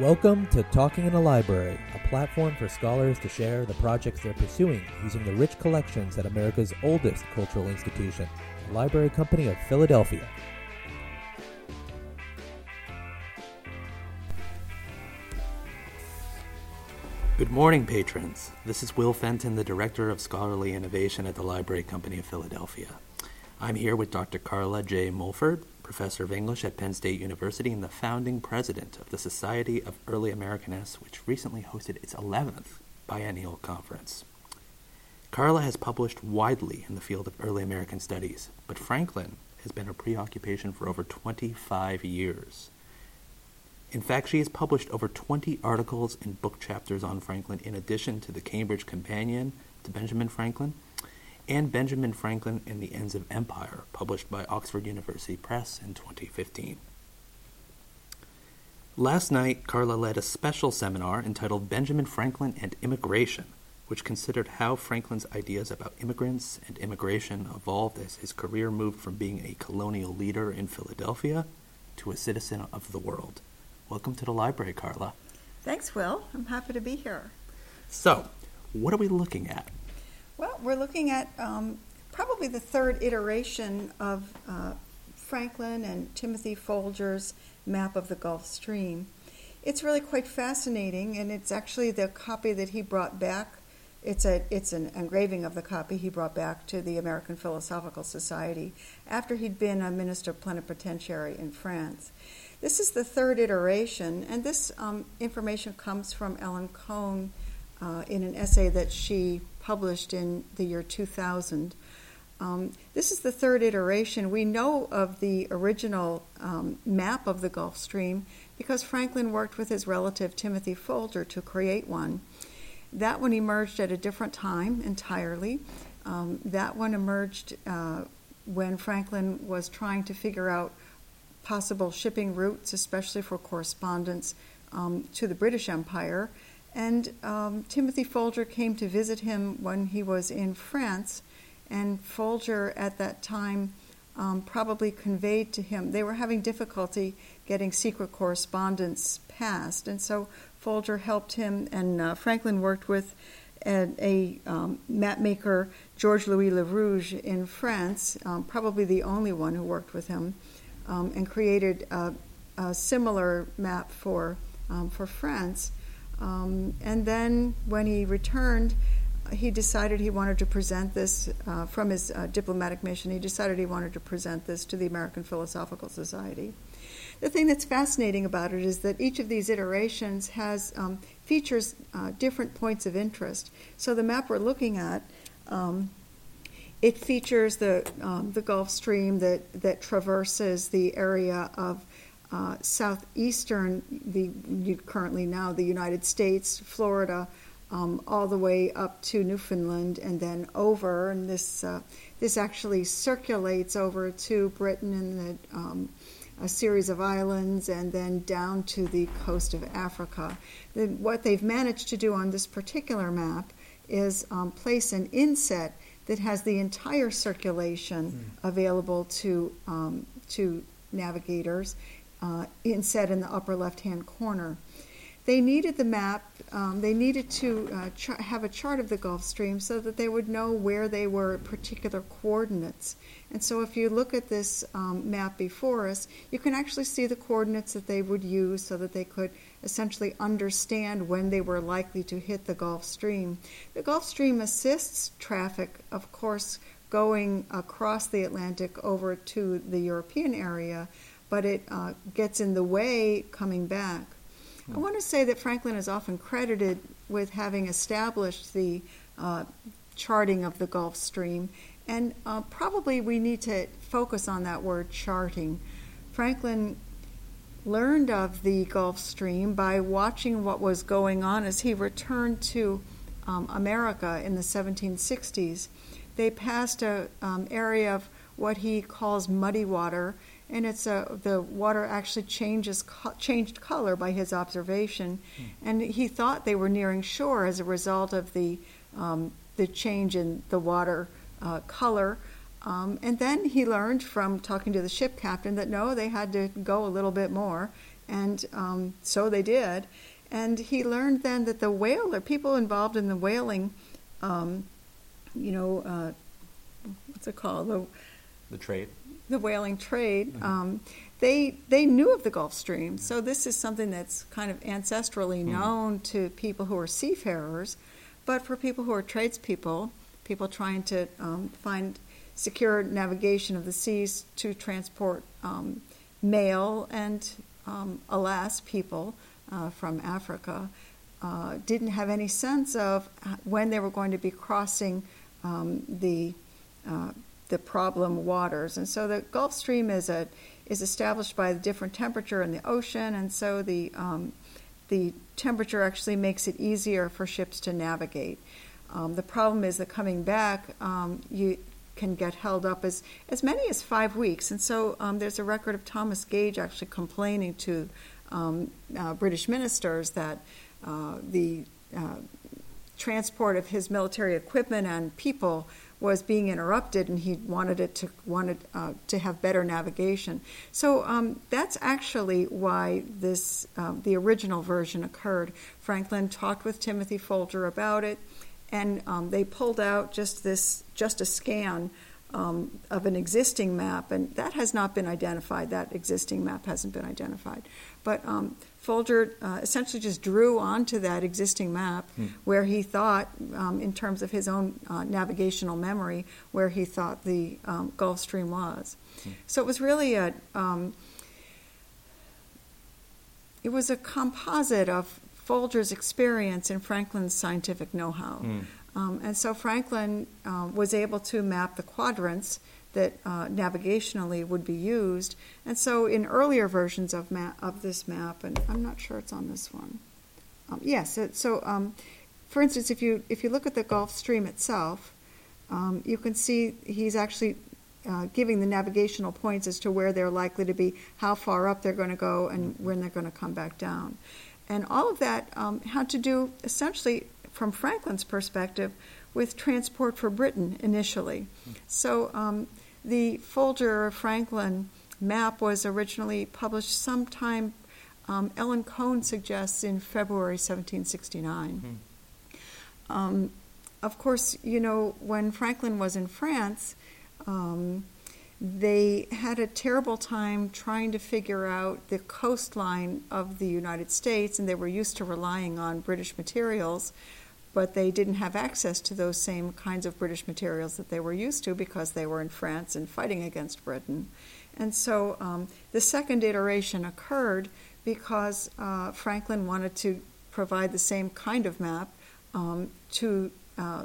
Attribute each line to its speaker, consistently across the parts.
Speaker 1: Welcome to Talking in a Library, a platform for scholars to share the projects they're pursuing using the rich collections at America's oldest cultural institution, the Library Company of Philadelphia. Good morning, patrons. This is Will Fenton, the Director of Scholarly Innovation at the Library Company of Philadelphia. I'm here with Dr. Carla J. Mulford, professor of English at Penn State University and the founding president of the Society of Early Americanists, which recently hosted its 11th biennial conference. Carla has published widely in the field of early American studies, but Franklin has been her preoccupation for over 25 years. In fact, she has published over 20 articles and book chapters on Franklin, in addition to the Cambridge Companion to Benjamin Franklin and Benjamin Franklin and the Ends of Empire, published by Oxford University Press in 2015. Last night, Carla led a special seminar entitled Benjamin Franklin and Immigration, which considered how Franklin's ideas about immigrants and immigration evolved as his career moved from being a colonial leader in Philadelphia to a citizen of the world. Welcome to the library, Carla.
Speaker 2: Thanks, Will. I'm happy to be here.
Speaker 1: So, what are we looking at?
Speaker 2: Well, we're looking at um, probably the third iteration of uh, Franklin and Timothy Folger's map of the Gulf Stream. It's really quite fascinating, and it's actually the copy that he brought back. It's a it's an engraving of the copy he brought back to the American Philosophical Society after he'd been a minister plenipotentiary in France. This is the third iteration, and this um, information comes from Ellen Cohn uh, in an essay that she published in the year 2000. Um, this is the third iteration. We know of the original um, map of the Gulf Stream because Franklin worked with his relative Timothy Folger to create one. That one emerged at a different time entirely. Um, that one emerged uh, when Franklin was trying to figure out possible shipping routes, especially for correspondence um, to the British Empire. And um, Timothy Folger came to visit him when he was in France, and Folger at that time um, probably conveyed to him they were having difficulty getting secret correspondence passed, and so Folger helped him, and uh, Franklin worked with a, a um, map maker, George Louis Le Rouge, in France, um, probably the only one who worked with him, um, and created a, a, similar map for um, for France. Um, and then when he returned, he decided he wanted to present this uh, from his uh, diplomatic mission. He decided he wanted to present this to the American Philosophical Society. The thing that's fascinating about it is that each of these iterations has um, features uh, different points of interest. So the map we're looking at. Um, it features the um, the Gulf Stream that, that traverses the area of uh, southeastern, the currently now the United States, Florida, um, all the way up to Newfoundland, and then over. And this uh, this actually circulates over to Britain and the, um, a series of islands, and then down to the coast of Africa. The, what they've managed to do on this particular map is um, place an inset that has the entire circulation mm. available to um, to navigators uh, inset in the upper left hand corner. They needed the map, um, they needed to uh, have a chart of the Gulf Stream so that they would know where they were at particular coordinates. And so if you look at this um, map before us, you can actually see the coordinates that they would use so that they could essentially understand when they were likely to hit the Gulf Stream. The Gulf Stream assists traffic, of course, going across the Atlantic over to the European area but it uh, gets in the way coming back. I want to say that Franklin is often credited with having established the uh, charting of the Gulf Stream, and uh, probably we need to focus on that word charting. Franklin learned of the Gulf Stream by watching what was going on as he returned to um, America in the 1760s. They passed an um, area of what he calls muddy water and it's a, the water actually changes changed color by his observation, mm. and he thought they were nearing shore as a result of the um, the change in the water uh, color. Um, and then he learned from talking to the ship captain that no, they had to go a little bit more, And um, so they did. And he learned then that the whaler, people involved in the whaling, um, you know, uh, what's it called? The,
Speaker 1: the trade.
Speaker 2: The whaling trade. Mm-hmm. Um, they they knew of the Gulf Stream, so this is something that's kind of ancestrally mm-hmm. known to people who are seafarers, but for people who are tradespeople, people trying to um, find secure navigation of the seas to transport um, mail and, um, alas, people uh, from Africa, uh, didn't have any sense of when they were going to be crossing um, the uh, the problem waters. And so the Gulf Stream is a is established by the different temperature in the ocean, and so the um, the temperature actually makes it easier for ships to navigate. Um, the problem is that coming back, um, you can get held up as, as many as five weeks. And so um, there's a record of Thomas Gage actually complaining to um, uh, British ministers that uh, the uh, transport of his military equipment and people was being interrupted, and he wanted it to wanted uh, to have better navigation. So um, that's actually why this um, the original version occurred. Franklin talked with Timothy Folger about it, and um, they pulled out just this just a scan um, of an existing map, and that has not been identified. That existing map hasn't been identified. But um, Folger uh, essentially just drew onto that existing map hmm. where he thought, um, in terms of his own uh, navigational memory, where he thought the um, Gulf Stream was. Hmm. So it was really a um, it was a composite of Folger's experience and Franklin's scientific know-how. Hmm. Um, and so Franklin uh, was able to map the quadrants that uh, navigationally would be used. And so in earlier versions of, of this map, and I'm not sure it's on this one. Um, yes, so um, for instance, if you, if you look at the Gulf Stream itself, um, you can see he's actually uh, giving the navigational points as to where they're likely to be, how far up they're going to go, and when they're going to come back down. And all of that um, had to do essentially, from Franklin's perspective, with transport for Britain initially. So um, the Folger Franklin map was originally published sometime, um, Ellen Cohn suggests, in February 1769. Hmm. Um, of course, you know, when Franklin was in France, um, they had a terrible time trying to figure out the coastline of the United States, and they were used to relying on British materials but they didn't have access to those same kinds of British materials that they were used to because they were in France and fighting against Britain. And so um, the second iteration occurred because uh, Franklin wanted to provide the same kind of map um, to uh,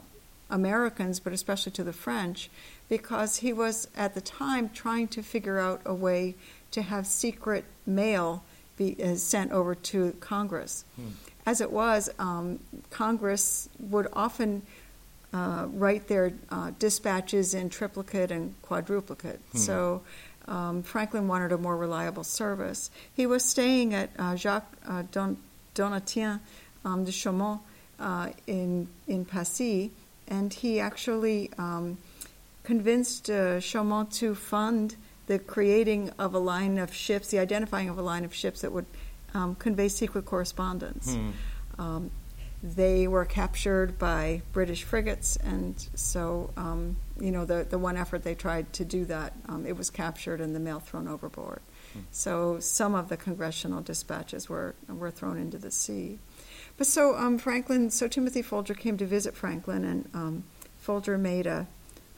Speaker 2: Americans, but especially to the French, because he was at the time trying to figure out a way to have secret mail be uh, sent over to Congress. Hmm as it was, um, Congress would often uh, write their uh, dispatches in triplicate and quadruplicate. Hmm. So um, Franklin wanted a more reliable service. He was staying at uh, Jacques uh, Don, Donatien um, de Chaumont uh, in in Passy, and he actually um, convinced uh, Chaumont to fund the creating of a line of ships, the identifying of a line of ships that would um, convey secret correspondence. Hmm. Um, they were captured by British frigates, and so um, you know the the one effort they tried to do that, um, it was captured and the mail thrown overboard. Hmm. So some of the congressional dispatches were were thrown into the sea. But so um, Franklin, so Timothy Folger came to visit Franklin, and um, Folger made a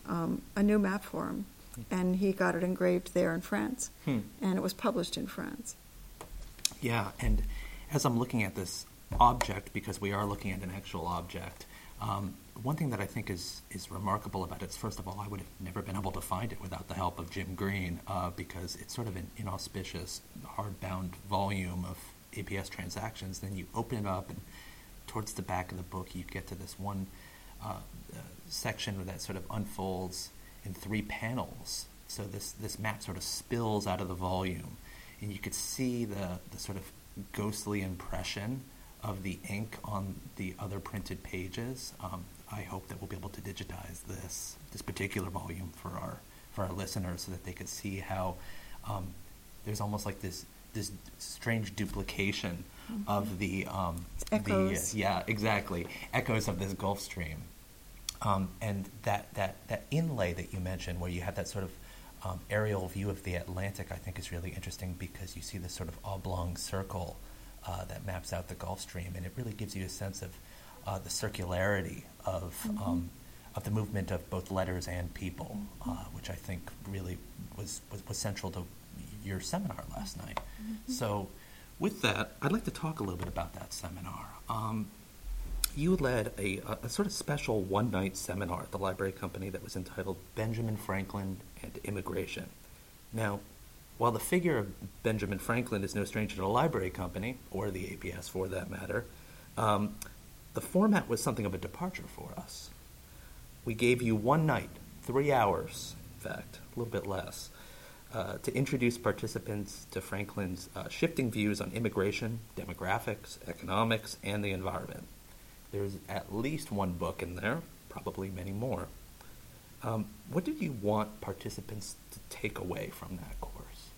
Speaker 2: um, a new map for him, hmm. and he got it engraved there in France, hmm. and it was published in France.
Speaker 1: Yeah, and as I'm looking at this object, because we are looking at an actual object, um, one thing that I think is, is remarkable about it is, first of all, I would have never been able to find it without the help of Jim Green, uh, because it's sort of an inauspicious, hardbound volume of APS transactions. Then you open it up, and towards the back of the book, you get to this one uh, uh, section that sort of unfolds in three panels. So this, this map sort of spills out of the volume and you could see the, the sort of ghostly impression of the ink on the other printed pages. Um, I hope that we'll be able to digitize this this particular volume for our for our listeners so that they could see how um, there's almost like this this strange duplication
Speaker 2: Mm-hmm.
Speaker 1: of the um,
Speaker 2: Echoes.
Speaker 1: The, yeah, exactly. Echoes of this Gulf Stream, um, and that, that that inlay that you mentioned, where you have that sort of um, aerial view of the Atlantic, I think is really interesting because you see this sort of oblong circle uh, that maps out the Gulf Stream, and it really gives you a sense of uh, the circularity of
Speaker 2: Mhm.
Speaker 1: um, of the movement of both letters and people, uh, which I think really was, was, was central to your seminar last night.
Speaker 2: Mhm.
Speaker 1: So, with that, I'd like to talk a little bit about that seminar. Um, you led a, a, sort of special one night seminar at the library company that was entitled Benjamin Franklin and Immigration. Now, while the figure of Benjamin Franklin is no stranger to the library company, or the APS for that matter, um, the format was something of a departure for us. We gave you one night, three hours, in fact, a little bit less, uh, to introduce participants to Franklin's uh, shifting views on immigration, demographics, economics, and the environment. There's at least one book in there, probably many more. Um, what did you want participants to take away from that course?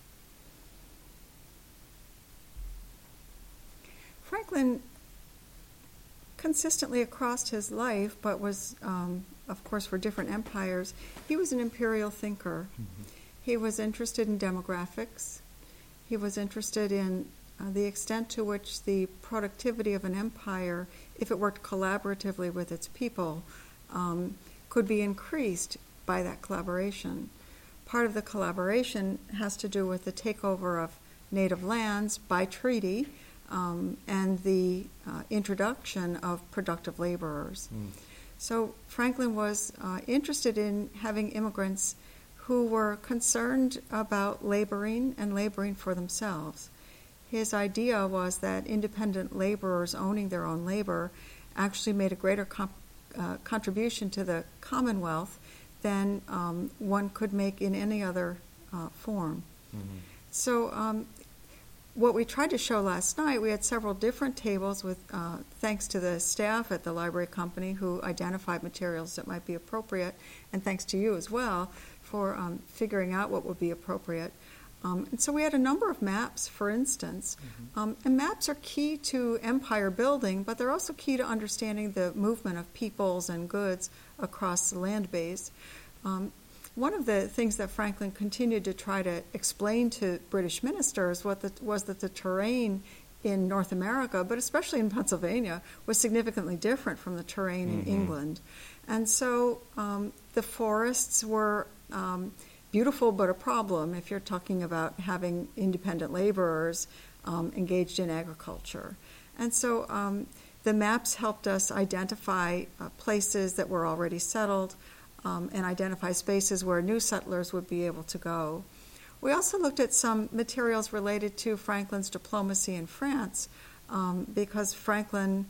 Speaker 2: Franklin consistently across his life, but was, um, of course, for different empires, he was an imperial thinker. He was interested in demographics. He was interested in the extent to which the productivity of an empire, if it worked collaboratively with its people, um, could be increased by that collaboration. Part of the collaboration has to do with the takeover of native lands by treaty um, and the uh, introduction of productive laborers.
Speaker 1: Mm.
Speaker 2: So Franklin was uh, interested in having immigrants who were concerned about laboring and laboring for themselves. His idea was that independent laborers owning their own labor actually made a greater comp- uh, contribution to the Commonwealth than um, one could make in any other uh, form.
Speaker 1: Mhm.
Speaker 2: So, um, what we tried to show last night, we had several different tables with, uh, thanks to the staff at the library company who identified materials that might be appropriate, and thanks to you as well for um, figuring out what would be appropriate. Um, and so we had a number of maps, for instance, um, and maps are key to empire building, but they're also key to understanding the movement of peoples and goods across the land base. Um, one of the things that Franklin continued to try to explain to British ministers was that, was that the terrain in North America, but especially in Pennsylvania, was significantly different from the terrain
Speaker 1: Mhm.
Speaker 2: in England. And so um, the forests were um, beautiful, but a problem if you're talking about having independent laborers um, engaged in agriculture. And so um, the maps helped us identify uh, places that were already settled um, and identify spaces where new settlers would be able to go. We also looked at some materials related to Franklin's diplomacy in France um, because Franklin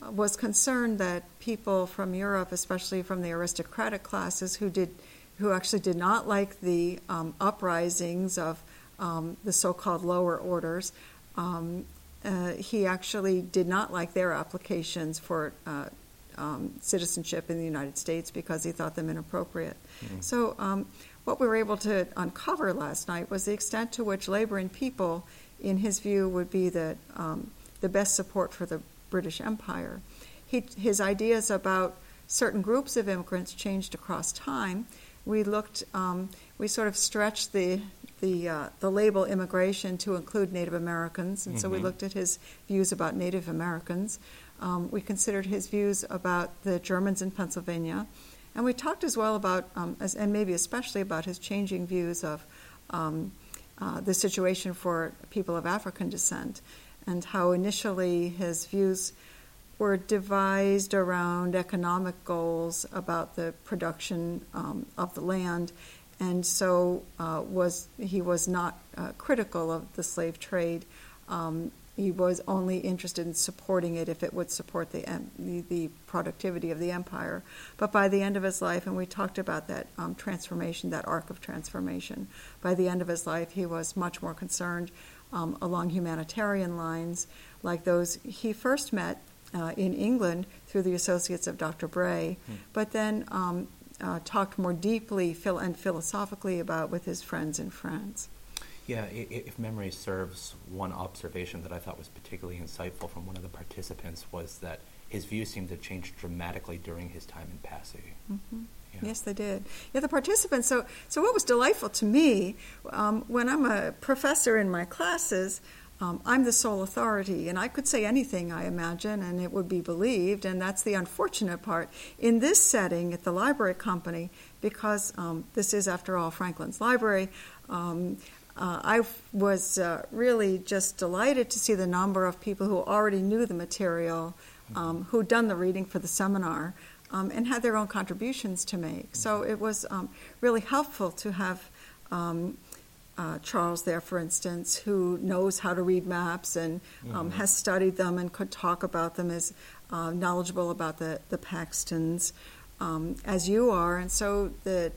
Speaker 2: uh, was concerned that people from Europe, especially from the aristocratic classes, who did, who actually did not like the um, uprisings of um, the so-called lower orders, um, uh, he actually did not like their applications for uh, um, citizenship in the United States because he thought them inappropriate.
Speaker 1: Mm.
Speaker 2: So, um, what we were able to uncover last night was the extent to which laboring people, in his view, would be the um, the best support for the British Empire. He, his ideas about certain groups of immigrants changed across time. We looked, um, we sort of stretched the the uh, the label immigration to include Native Americans, and so we
Speaker 1: Mhm.
Speaker 2: looked at his views about Native Americans. Um, we considered his views about the Germans in Pennsylvania, and we talked as well about, um, as, and maybe especially about his changing views of um, uh, the situation for people of African descent, and how initially his views were devised around economic goals about the production um, of the land, and so uh, was he was not uh, critical of the slave trade. Um, he was only interested in supporting it if it would support the, the the productivity of the empire. But by the end of his life, and we talked about that um, transformation, that arc of transformation. By the end of his life, he was much more concerned um, along humanitarian lines, like those he first met uh, in England through the associates of Dr. Bray,
Speaker 1: Hmm.
Speaker 2: but then um, uh, talked more deeply phil- and philosophically about with his friends in France.
Speaker 1: Yeah, if memory serves, one observation that I thought was particularly insightful from one of the participants was that his views seemed to change dramatically during his time in Passy.
Speaker 2: Mm-hmm. Yeah. Yes, they did. Yeah, the participants. So, so what was delightful to me um, when I'm a professor in my classes, um, I'm the sole authority, and I could say anything, I imagine, and it would be believed. And that's the unfortunate part. In this setting at the library company, because um, this is, after all, Franklin's library, um, uh, I was uh, really just delighted to see the number of people who already knew the material, um, who'd done the reading for the seminar, um, and had their own contributions to make. So it was um, really helpful to have um, uh, Charles there, for instance, who knows how to read maps and um, mm-hmm. has studied them and could talk about them, is uh, knowledgeable about the, the Paxtons um, as you are. And so the,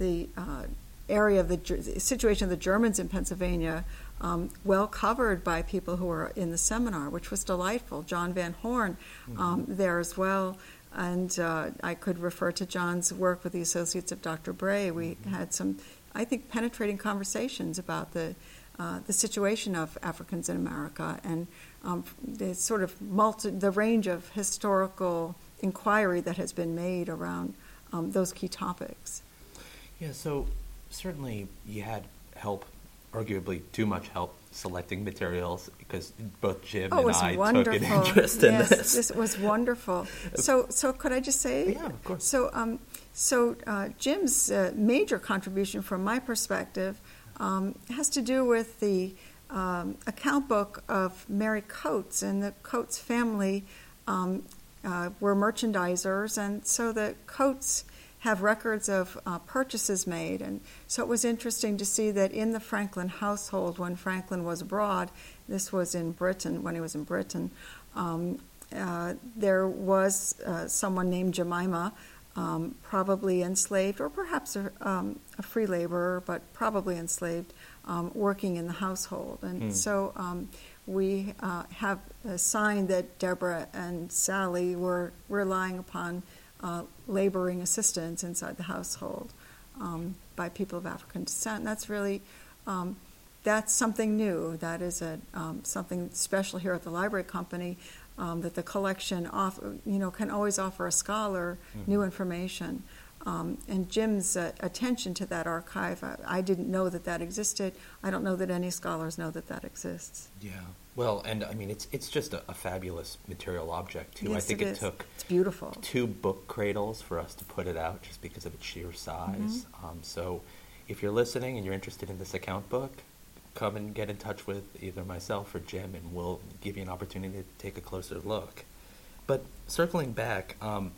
Speaker 2: the uh, area of the situation of the Germans in Pennsylvania um, well covered by people who were in the seminar, which was delightful. John Van Horne mm-hmm. um, there as well. And uh, I could refer to John's work with the Associates of Dr. Bray. We mm-hmm. had some I think, penetrating conversations about the uh, the situation of Africans in America and um, the sort of multi, the range of historical inquiry that has been made around um, those key topics.
Speaker 1: Yeah, so certainly you had help, arguably too much help selecting materials because both Jim
Speaker 2: oh,
Speaker 1: and I
Speaker 2: wonderful.
Speaker 1: took an interest in this.
Speaker 2: This was wonderful. So, so could I just say?
Speaker 1: Yeah, of course.
Speaker 2: So, um, so uh, Jim's uh, major contribution, from my perspective, um, has to do with the um, account book of Mary Coates and the Coates family. Um, uh, were merchandisers, and so the Coates have records of uh, purchases made. And so it was interesting to see that in the Franklin household, when Franklin was abroad, this was in Britain, when he was in Britain, um, uh, there was uh, someone named Jemima, um, probably enslaved, or perhaps a, um, a, free laborer, but probably enslaved, um, working in the household. And mm. so um, we uh, have a sign that Deborah and Sally were relying upon uh, laboring assistance inside the household um, by people of African descent. And that's really um, that's something new. That is a um, something special here at the library company um, that the collection off you know can always offer a scholar mm-hmm. new information. Um, and Jim's uh, attention to that archive, I, I, didn't know that that existed. I don't know that any scholars know that that exists.
Speaker 1: Yeah. Well, and I mean, it's it's just a, a fabulous material object too.
Speaker 2: Yes,
Speaker 1: I think
Speaker 2: it,
Speaker 1: it took
Speaker 2: it's beautiful
Speaker 1: two book cradles for us to put it out, just because of its sheer size. Mm-hmm. Um, so, if you're listening and you're interested in this account book, come and get in touch with either myself or Jim, and we'll give you an opportunity to take a closer look. But circling back, um,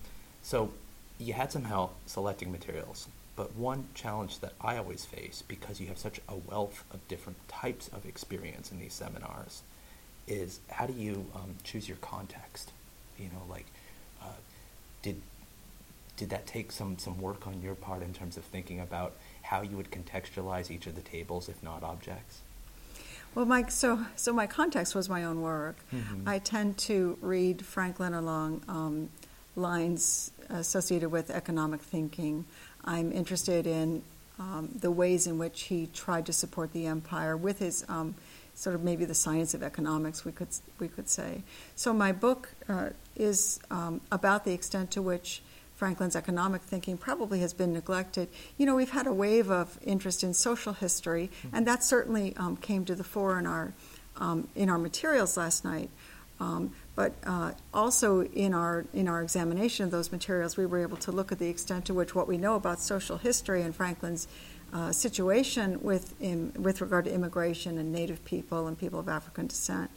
Speaker 1: so you had some help selecting materials, but one challenge that I always face because you have such a wealth of different types of experience in these seminars is how do you um, choose your context? You know, like uh, did did that take some some work on your part in terms of thinking about how you would contextualize each of the tables, if not objects?
Speaker 2: Well, Mike, so so my context was my own work. Mm-hmm. I tend to read Franklin along um, lines associated with economic thinking. I'm interested in um, the ways in which he tried to support the empire with his um, sort of maybe the science of economics, we could we could say. So my book uh, is um, about the extent to which Franklin's economic thinking probably has been neglected. You know, we've had a wave of interest in social history, mm-hmm. and that certainly um, came to the fore in our um, in our materials last night. Um, but uh, also in our in our examination of those materials, we were able to look at the extent to which what we know about social history and Franklin's uh, situation with, in, with regard to immigration and Native people and people of African descent.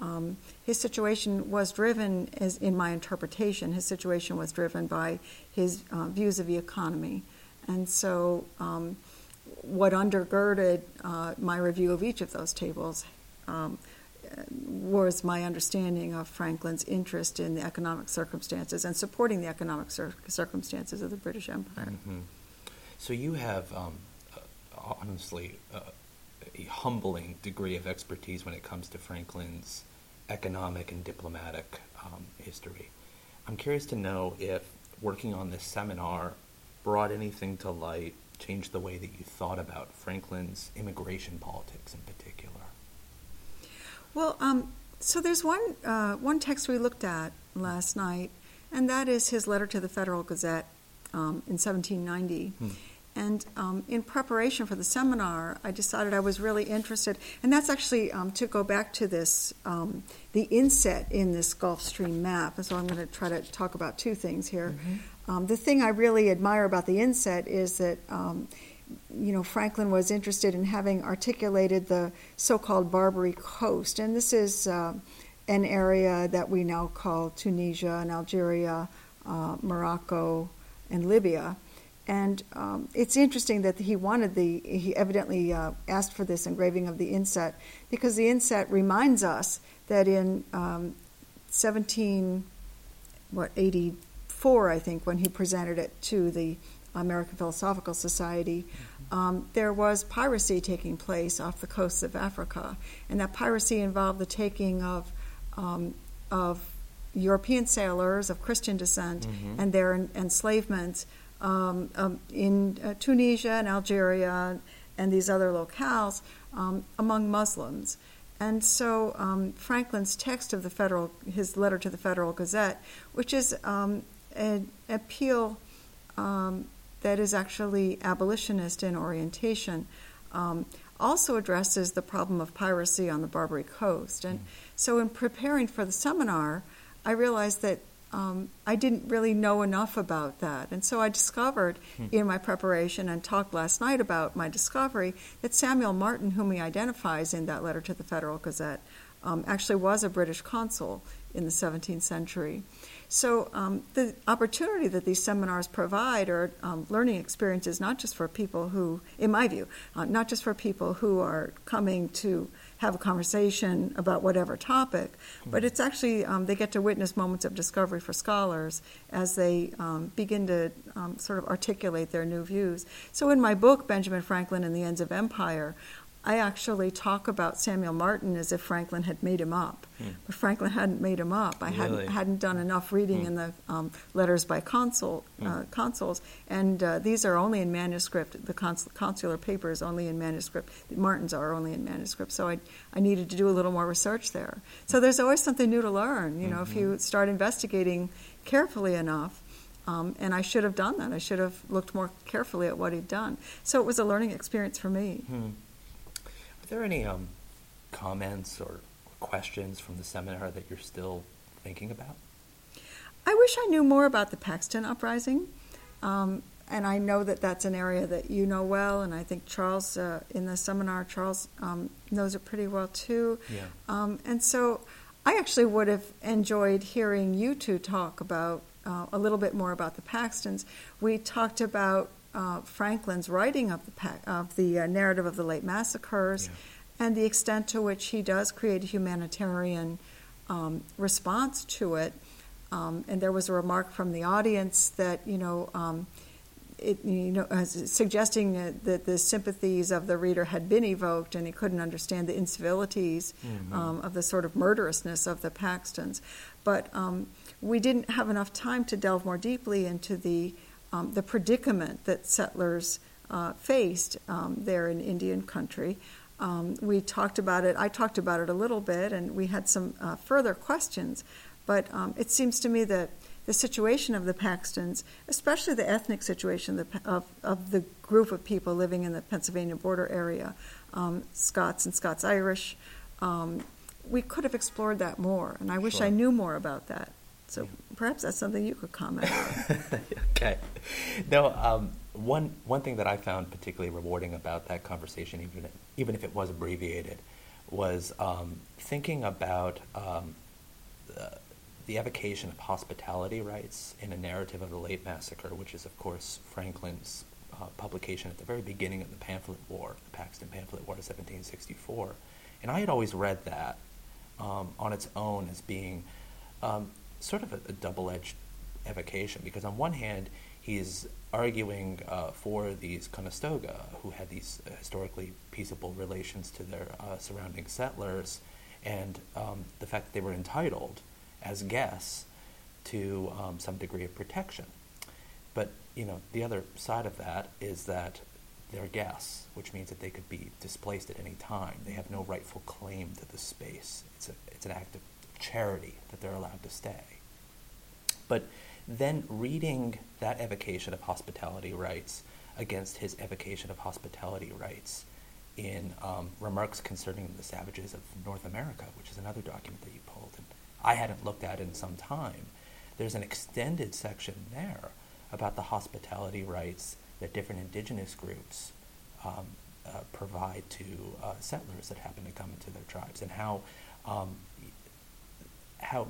Speaker 2: Um, his situation was driven, as in my interpretation, his situation was driven by his uh, views of the economy. And so, um, what undergirded uh, my review of each of those tables um, was my understanding of Franklin's interest in the economic circumstances and supporting the economic cir- circumstances of the British Empire.
Speaker 1: Mm-hmm. So, you have um, honestly uh, a humbling degree of expertise when it comes to Franklin's economic and diplomatic um, history. I'm curious to know if working on this seminar brought anything to light changed the way that you thought about Franklin's immigration politics in particular?
Speaker 2: Well, um, so there's one uh, one text we looked at last night, and that is his letter to the Federal Gazette um, in 1790. Hmm. And um, in preparation for the seminar, I decided I was really interested, and that's actually um, to go back to this um, the inset in this Gulf Stream map. And so I'm going to try to talk about two things here. Mm-hmm. Um, the thing I really admire about the inset is that um, you know Franklin was interested in having articulated the so-called Barbary Coast, and this is uh, an area that we now call Tunisia and Algeria, uh, Morocco, and Libya. And um, it's interesting that he wanted the, he evidently uh, asked for this engraving of the inset because the inset reminds us that in um, 17, what, 84, I think, when he presented it to the American Philosophical Society, mm-hmm. um, there was piracy taking place off the coasts of Africa. And that piracy involved the taking of, um, of European sailors of Christian descent mm-hmm. and their enslavement um, um, in uh, Tunisia and Algeria and these other locales um, among Muslims. And so um, Franklin's text of the federal, his letter to the Federal Gazette, which is um, an appeal um, that is actually abolitionist in orientation, also addresses the problem of piracy on the Barbary Coast. And so, in preparing for the seminar, I realized that um, I didn't really know enough about that. And so I discovered hmm. in my preparation and talked last night about my discovery that Samuel Martin, whom he identifies in that letter to the Federal Gazette, um, actually was a British consul in the 17th century. So um, the opportunity that these seminars provide are um, learning experiences not just for people who, in my view, uh, not just for people who are coming to have a conversation about whatever topic, but it's actually um, they get to witness moments of discovery for scholars as they um, begin to um, sort of articulate their new views. So in my book, Benjamin Franklin and the Ends of Empire, I actually talk about Samuel Martin as if Franklin had made him up, hmm. but Franklin hadn't made him up. I really? hadn't hadn't done enough reading hmm. in the um, letters by consul hmm. uh, consuls, and uh, these are only in manuscript. The cons- consular papers only in manuscript. The Martins are only in manuscript. So I I needed to do a little more research there. So there's always something new to learn. You know, mm-hmm. if you start investigating carefully enough. Um, and I should have done that. I should have looked more carefully at what he'd done. So it was a learning experience for me.
Speaker 1: Are there any um, comments or questions from the seminar that you're still thinking about?
Speaker 2: I wish I knew more about the Paxton Uprising. Um, and I know that that's an area that you know well, and I think Charles, uh, in the seminar, Charles um, knows it pretty well too.
Speaker 1: Yeah.
Speaker 2: Um, and so I actually would have enjoyed hearing you two talk about uh, a little bit more about the Paxtons. We talked about uh, Franklin's writing of the of the uh, narrative of the late massacres, yeah. and the extent to which he does create a humanitarian um, response to it. Um, and there was a remark from the audience that you know. Um, it, you know, suggesting that the sympathies of the reader had been evoked, and he couldn't understand the incivilities mm-hmm. Um, of the sort of murderousness of the Paxtons. But um, we didn't have enough time to delve more deeply into the um, the predicament that settlers uh, faced um, there in Indian country. Um, we talked about it, I talked about it a little bit, and we had some uh, further questions. But um, it seems to me that the situation of the Paxtons, especially the ethnic situation of, of the group of people living in the Pennsylvania border area, um, Scots and Scots Irish, um, we could have explored that more, and I wish sure. I knew more about that. So perhaps that's something you could comment on.
Speaker 1: okay. No, um, one one thing that I found particularly rewarding about that conversation, even even if it was abbreviated, was um, thinking about um, the, the evocation of hospitality rights in a narrative of the late massacre, which is of course Franklin's uh, publication at the very beginning of the pamphlet war, the Paxton Pamphlet War of 1764, and I had always read that um, on its own as being um, sort of a, a double-edged evocation because on one hand he's arguing uh, for these Conestoga who had these uh, historically peaceable relations to their uh, surrounding settlers and um, the fact that they were entitled as guests to um, some degree of protection. but you know, the other side of that is that they're guests, which means that they could be displaced at any time. They have no rightful claim to the space. It's, a, it's an act of charity that they're allowed to stay. But then reading that evocation of hospitality rights against his evocation of hospitality rights in um, Remarks Concerning the Savages of North America, which is another document that you pulled, and I hadn't looked at in some time. There's an extended section there about the hospitality rights that different indigenous groups um, uh, provide to uh, settlers that happen to come into their tribes, and how um, how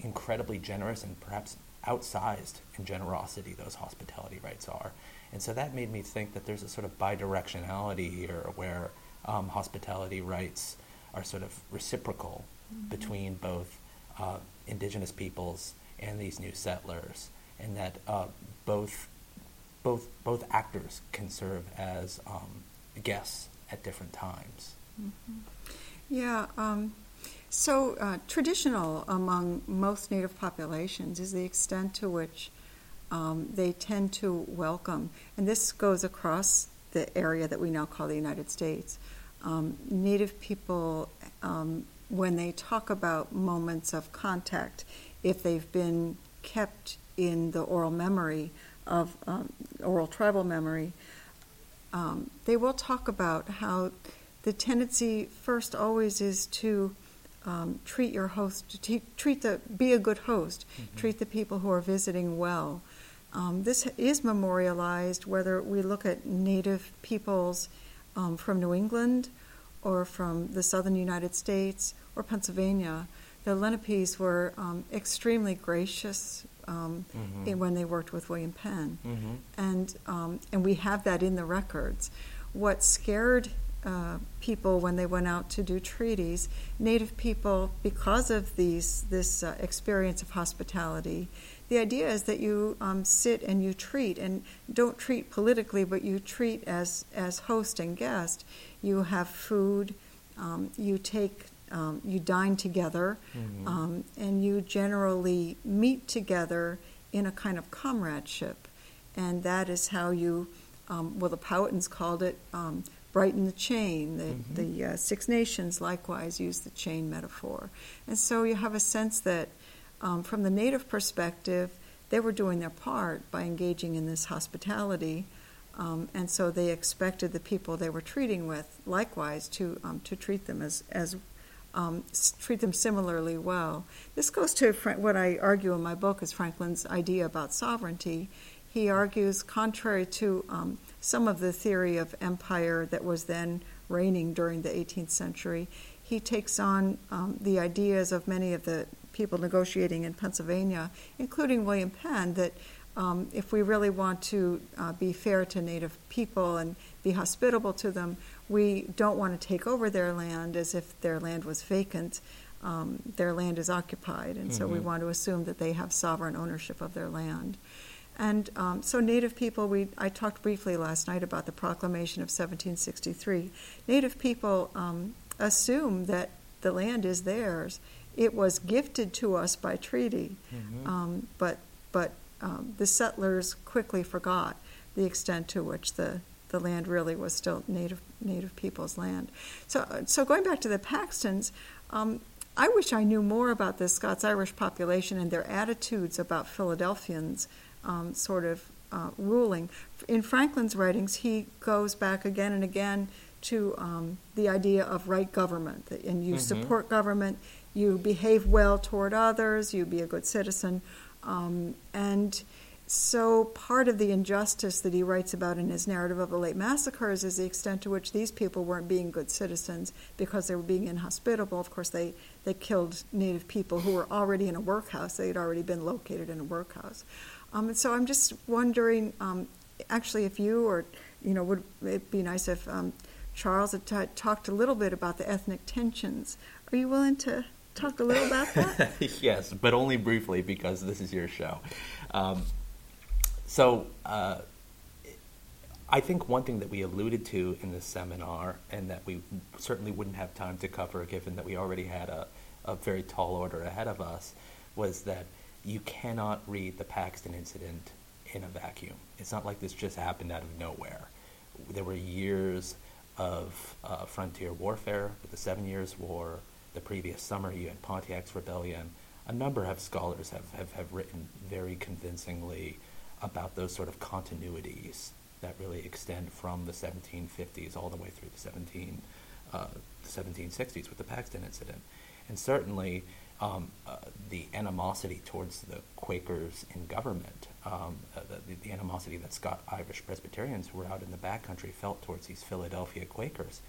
Speaker 1: incredibly generous and perhaps outsized in generosity those hospitality rights are. And so that made me think that there's a sort of bidirectionality here where um, hospitality rights are sort of reciprocal mm-hmm. between both uh, indigenous peoples and these new settlers, and that uh, both both both actors can serve as um, guests at different times.
Speaker 2: Mm-hmm. Yeah. Um, so uh, traditional among most Native populations is the extent to which um, they tend to welcome, and this goes across the area that we now call the United States. Um, Native people, um, when they talk about moments of contact, if they've been kept in the oral memory of um, oral tribal memory, um, they will talk about how the tendency first always is to um, treat your host, to treat the, be a good host, mm-hmm. treat the people who are visiting well. Um, this is memorialized whether we look at Native peoples um, from New England or from the southern United States or Pennsylvania. The Lenapes were um, extremely gracious um, mm-hmm. in, when they worked with William Penn, mm-hmm. and um, and we have that in the records. What scared uh, people when they went out to do treaties, Native people, because of these this uh, experience of hospitality, the idea is that you um, sit and you treat and don't treat politically, but you treat as as host and guest. You have food, um, you take um, you dine together, mm-hmm. um, and you generally meet together in a kind of comradeship. And that is how you, um, well, the Powhatans called it um, brighten the chain. The, mm-hmm. the uh, Six Nations likewise use the chain metaphor. And so you have a sense that um, from the native perspective, they were doing their part by engaging in this hospitality. Um, and so they expected the people they were treating with, likewise, to um, to treat them as as um, treat them similarly well. This goes to what I argue in my book is Franklin's idea about sovereignty. He argues, contrary to um, some of the theory of empire that was then reigning during the 18th century, he takes on um, the ideas of many of the people negotiating in Pennsylvania, including William Penn, that um, if we really want to uh, be fair to Native people and be hospitable to them, we don't want to take over their land as if their land was vacant. Um, their land is occupied, and mm-hmm. so we mm-hmm. want to assume that they have sovereign ownership of their land. And um, so, Native people, we I talked briefly last night about the Proclamation of 1763. Native people um, assume that the land is theirs. It was gifted to us by treaty, mm-hmm. um, but but um, the settlers quickly forgot the extent to which the the land really was still native native people's land. So, so going back to the Paxtons, um, I wish I knew more about the Scots Irish population and their attitudes about Philadelphians um, sort of uh, ruling. In Franklin's writings, he goes back again and again to um, the idea of right government, and you mm-hmm. support government, you behave well toward others, you be a good citizen, um, and so, part of the injustice that he writes about in his narrative of the late massacres is the extent to which these people weren't being good citizens because they were being inhospitable. Of course, they, they killed Native people who were already in a workhouse, they had already been located in a workhouse. Um, and so, I'm just wondering um, actually, if you or, you know, would it be nice if um, Charles had t- talked a little bit about the ethnic tensions? Are you willing to talk a little about that?
Speaker 1: yes, but only briefly because this is your show. Um, so uh, I think one thing that we alluded to in this seminar, and that we certainly wouldn't have time to cover given that we already had a, a very tall order ahead of us, was that you cannot read the Paxton incident in a vacuum. It's not like this just happened out of nowhere. There were years of uh, frontier warfare with the Seven Years' War. The previous summer, you had Pontiac's Rebellion. A number of scholars have, have, have written very convincingly about those sort of continuities that really extend from the 1750s all the way through the 17, uh, the 1760s with the Paxton Incident. And certainly, um, uh, the animosity towards the Quakers in government, um, uh, the, the, animosity that Scots Irish Presbyterians who were out in the backcountry felt towards these Philadelphia Quakers,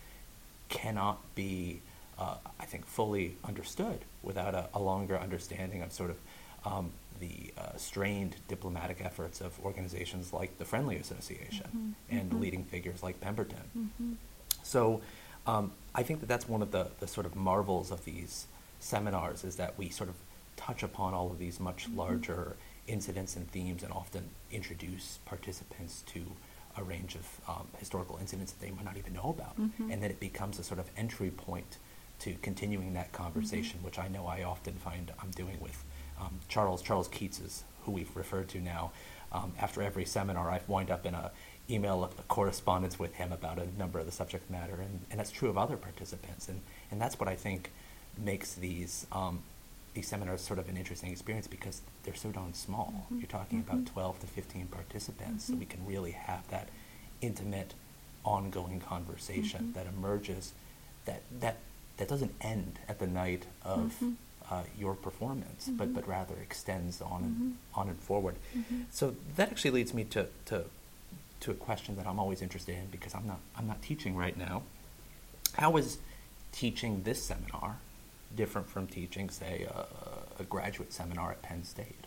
Speaker 1: cannot be, uh, I think, fully understood without a, a, longer understanding of sort of um, the uh, strained diplomatic efforts of organizations like the Friendly Association mm-hmm. and mm-hmm. leading figures like Pemberton. Mm-hmm. So um, I think that that's one of the, the sort of marvels of these seminars is that we sort of touch upon all of these much mm-hmm. larger incidents and themes and often introduce participants to a range of um, historical incidents that they might not even know about. Mm-hmm. And then it becomes a sort of entry point to continuing that conversation, mm-hmm. which I know I often find I'm doing with um, Charles Charles Keats is who we've referred to now. Um, after every seminar, I've wind up in a email of correspondence with him about a number of the subject matter, and, and that's true of other participants, and and that's what I think makes these um, these seminars sort of an interesting experience because they're so darn small. Mm-hmm. You're talking mm-hmm. about 12 to 15 participants, mm-hmm. so we can really have that intimate, ongoing conversation mm-hmm. that emerges that that that doesn't end at the night of mm-hmm uh, your performance, mm-hmm. but but rather extends on and mm-hmm. on and forward. Mm-hmm. So that actually leads me to, to to a question that I'm always interested in because I'm not I'm not teaching right now. How is teaching this seminar different from teaching, say, a, a graduate seminar at Penn State?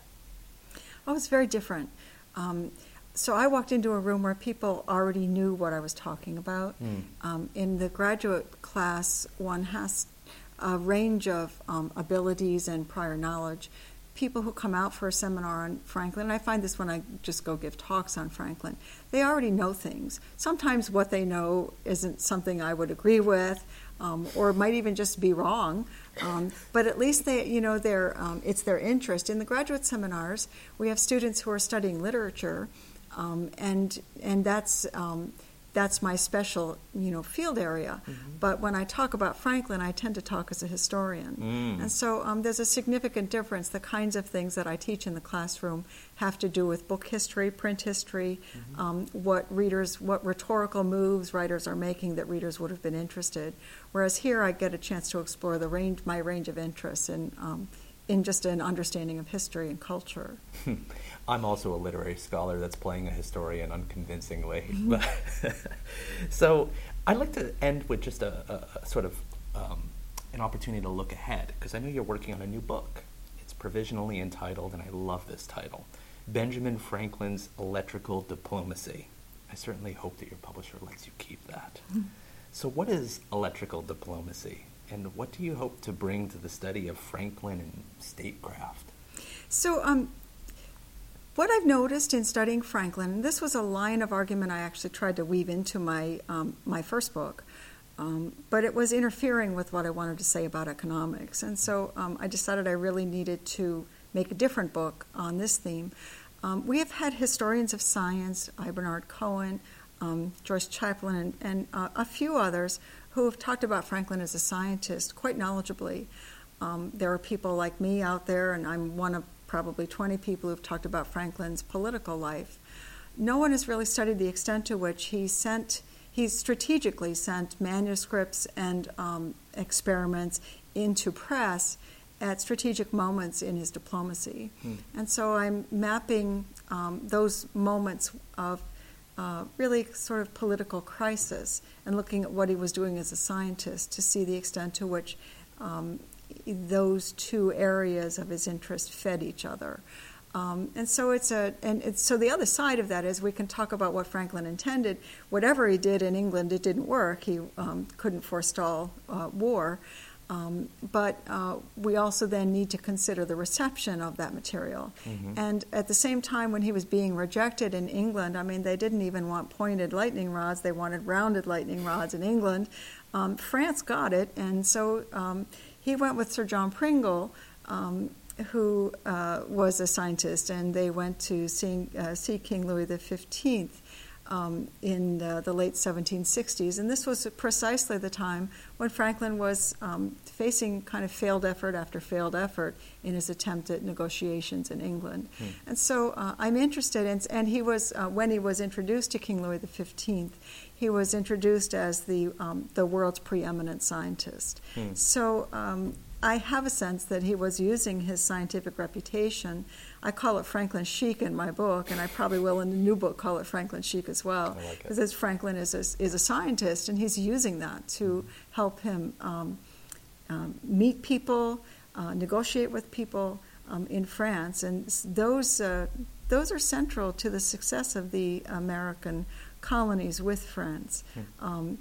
Speaker 2: Oh, it's very different. Um, so I walked into a room where people already knew what I was talking about. Mm. Um, in the graduate class, one has a range of um, abilities and prior knowledge. People who come out for a seminar on Franklin, and I find this when I just go give talks on Franklin, they already know things. Sometimes what they know isn't something I would agree with, um, or might even just be wrong. Um, but at least they, you know, their um, it's their interest. In the graduate seminars, we have students who are studying literature, um, and and that's um, that's my special, you know, field area. Mm-hmm. But when I talk about Franklin, I tend to talk as a historian, mm. and so um, there's a significant difference. The kinds of things that I teach in the classroom have to do with book history, print history, mm-hmm. um, what readers, what rhetorical moves writers are making that readers would have been interested. Whereas here, I get a chance to explore the range, my range of interests in, um, in just an understanding of history and culture.
Speaker 1: I'm also a literary scholar that's playing a historian unconvincingly. Mm-hmm. so I'd like to end with just a, a, sort of um, an opportunity to look ahead because I know you're working on a new book. It's provisionally entitled, and I love this title Benjamin Franklin's Electrical Diplomacy. I certainly hope that your publisher lets you keep that. Mm-hmm. So, what is electrical diplomacy, and what do you hope to bring to the study of Franklin and statecraft?
Speaker 2: So, um, what I've noticed in studying Franklin, this was a line of argument I actually tried to weave into my, um, my first book, um, but it was interfering with what I wanted to say about economics. And so um, I decided I really needed to make a different book on this theme. Um, we have had historians of science, I. Bernard Cohen, um, Joyce Chaplin, and, and uh, a few others who have talked about Franklin as a scientist quite knowledgeably. Um, there are people like me out there, and I'm one of probably 20 people who've talked about Franklin's political life. No one has really studied the extent to which he sent, he strategically sent manuscripts and um, experiments into press at strategic moments in his diplomacy. Hmm. And so I'm mapping um, those moments of uh, really sort of political crisis and looking at what he was doing as a scientist to see the extent to which um, those two areas of his interest fed each other. Um, and so it's a, and it's, so the other side of that is we can talk about what Franklin intended. Whatever he did in England, it didn't work. He um, couldn't forestall uh, war. Um, but uh, we also then need to consider the reception of that material. Mm-hmm. And at the same time, when he was being rejected in England, I mean, they didn't even want pointed lightning rods, they wanted rounded lightning rods in England. Um, France got it, and so um, he went with Sir John Pringle um, who uh, was a scientist, and they went to see, uh, see King Louis XV um, in the late 1760s. And this was precisely the time when Franklin was um, facing kind of failed effort after failed effort in his attempt at negotiations in England. Hmm. And so uh, I'm interested in, and he was, uh, when he was introduced to King Louis XV, he was introduced as the, um, the world's preeminent scientist. Hmm. So um, I have a sense that he was using his scientific reputation. I call it Franklin chic in my book, and I probably will in the new book call it Franklin chic as well, because like Franklin is a, is a scientist, and he's using that to mm-hmm. help him um, um, meet people, uh, negotiate with people um, in France, and those uh, those are central to the success of the American colonies with France. Mm.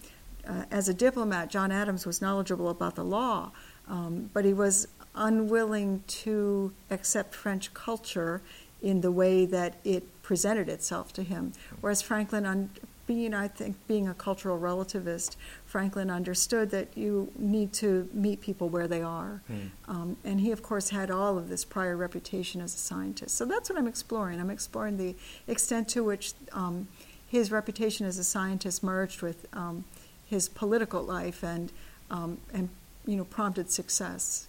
Speaker 2: Uh, as a diplomat, John Adams was knowledgeable about the law um, but he was unwilling to accept French culture in the way that it presented itself to him. Whereas Franklin, un- being, I think, being a cultural relativist, Franklin understood that you need to meet people where they are. Mm. Um, and he, of course, had all of this prior reputation as a scientist. So that's what I'm exploring. I'm exploring the extent to which um, his reputation as a scientist merged with um, his political life and, um, and you know, prompted success.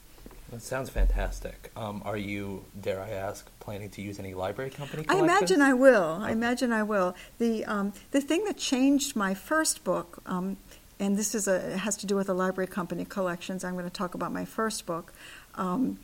Speaker 1: That sounds fantastic. Um, are you, dare I ask, planning to use any library company?
Speaker 2: I imagine I will. I imagine I will. The um, the thing that changed my first book, um, and this is a has to do with the library company collections. I'm going to talk about my first book. Um,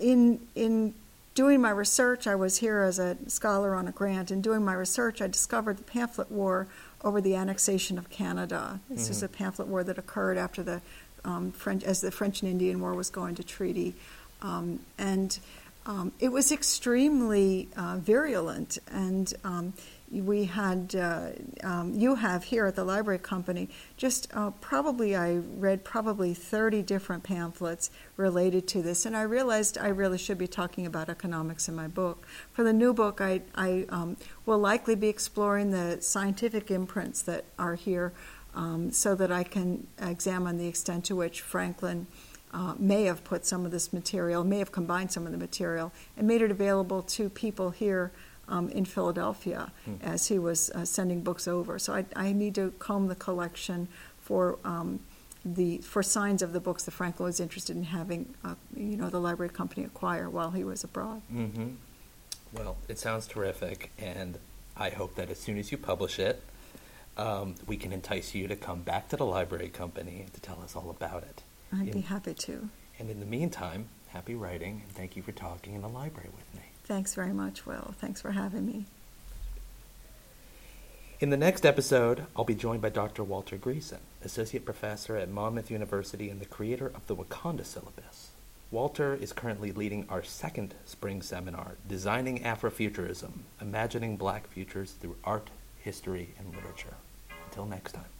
Speaker 2: in in doing my research, I was here as a scholar on a grant. In doing my research, I discovered the pamphlet war over the annexation of Canada. This mm-hmm. is a pamphlet war that occurred after the um, French, as the French and Indian War was going to treaty. Um, and um, it was extremely uh, virulent. And um, we had, uh, um, you have here at the Library Company, just uh, probably, I read probably 30 different pamphlets related to this. And I realized I really should be talking about economics in my book. For the new book, I, I um, will likely be exploring the scientific imprints that are here um, so that I can examine the extent to which Franklin uh, may have put some of this material, may have combined some of the material, and made it available to people here um, in Philadelphia mm. as he was uh, sending books over. So I, I, need to comb the collection for um, the for signs of the books that Franklin was interested in having, uh, you know, the library company acquire while he was abroad.
Speaker 1: Mm-hmm. Well, it sounds terrific, and I hope that as soon as you publish it, um, we can entice you to come back to the library company to tell us all about it.
Speaker 2: I'd in, be happy to.
Speaker 1: And in the meantime, happy writing, and thank you for talking in the library with me.
Speaker 2: Thanks very much, Will. Thanks for having me.
Speaker 1: In the next episode, I'll be joined by Dr. Walter Greason, Associate Professor at Monmouth University and the creator of the Wakanda syllabus. Walter is currently leading our second spring seminar, Designing Afrofuturism Imagining Black Futures Through Art, History, and Literature. Until next time.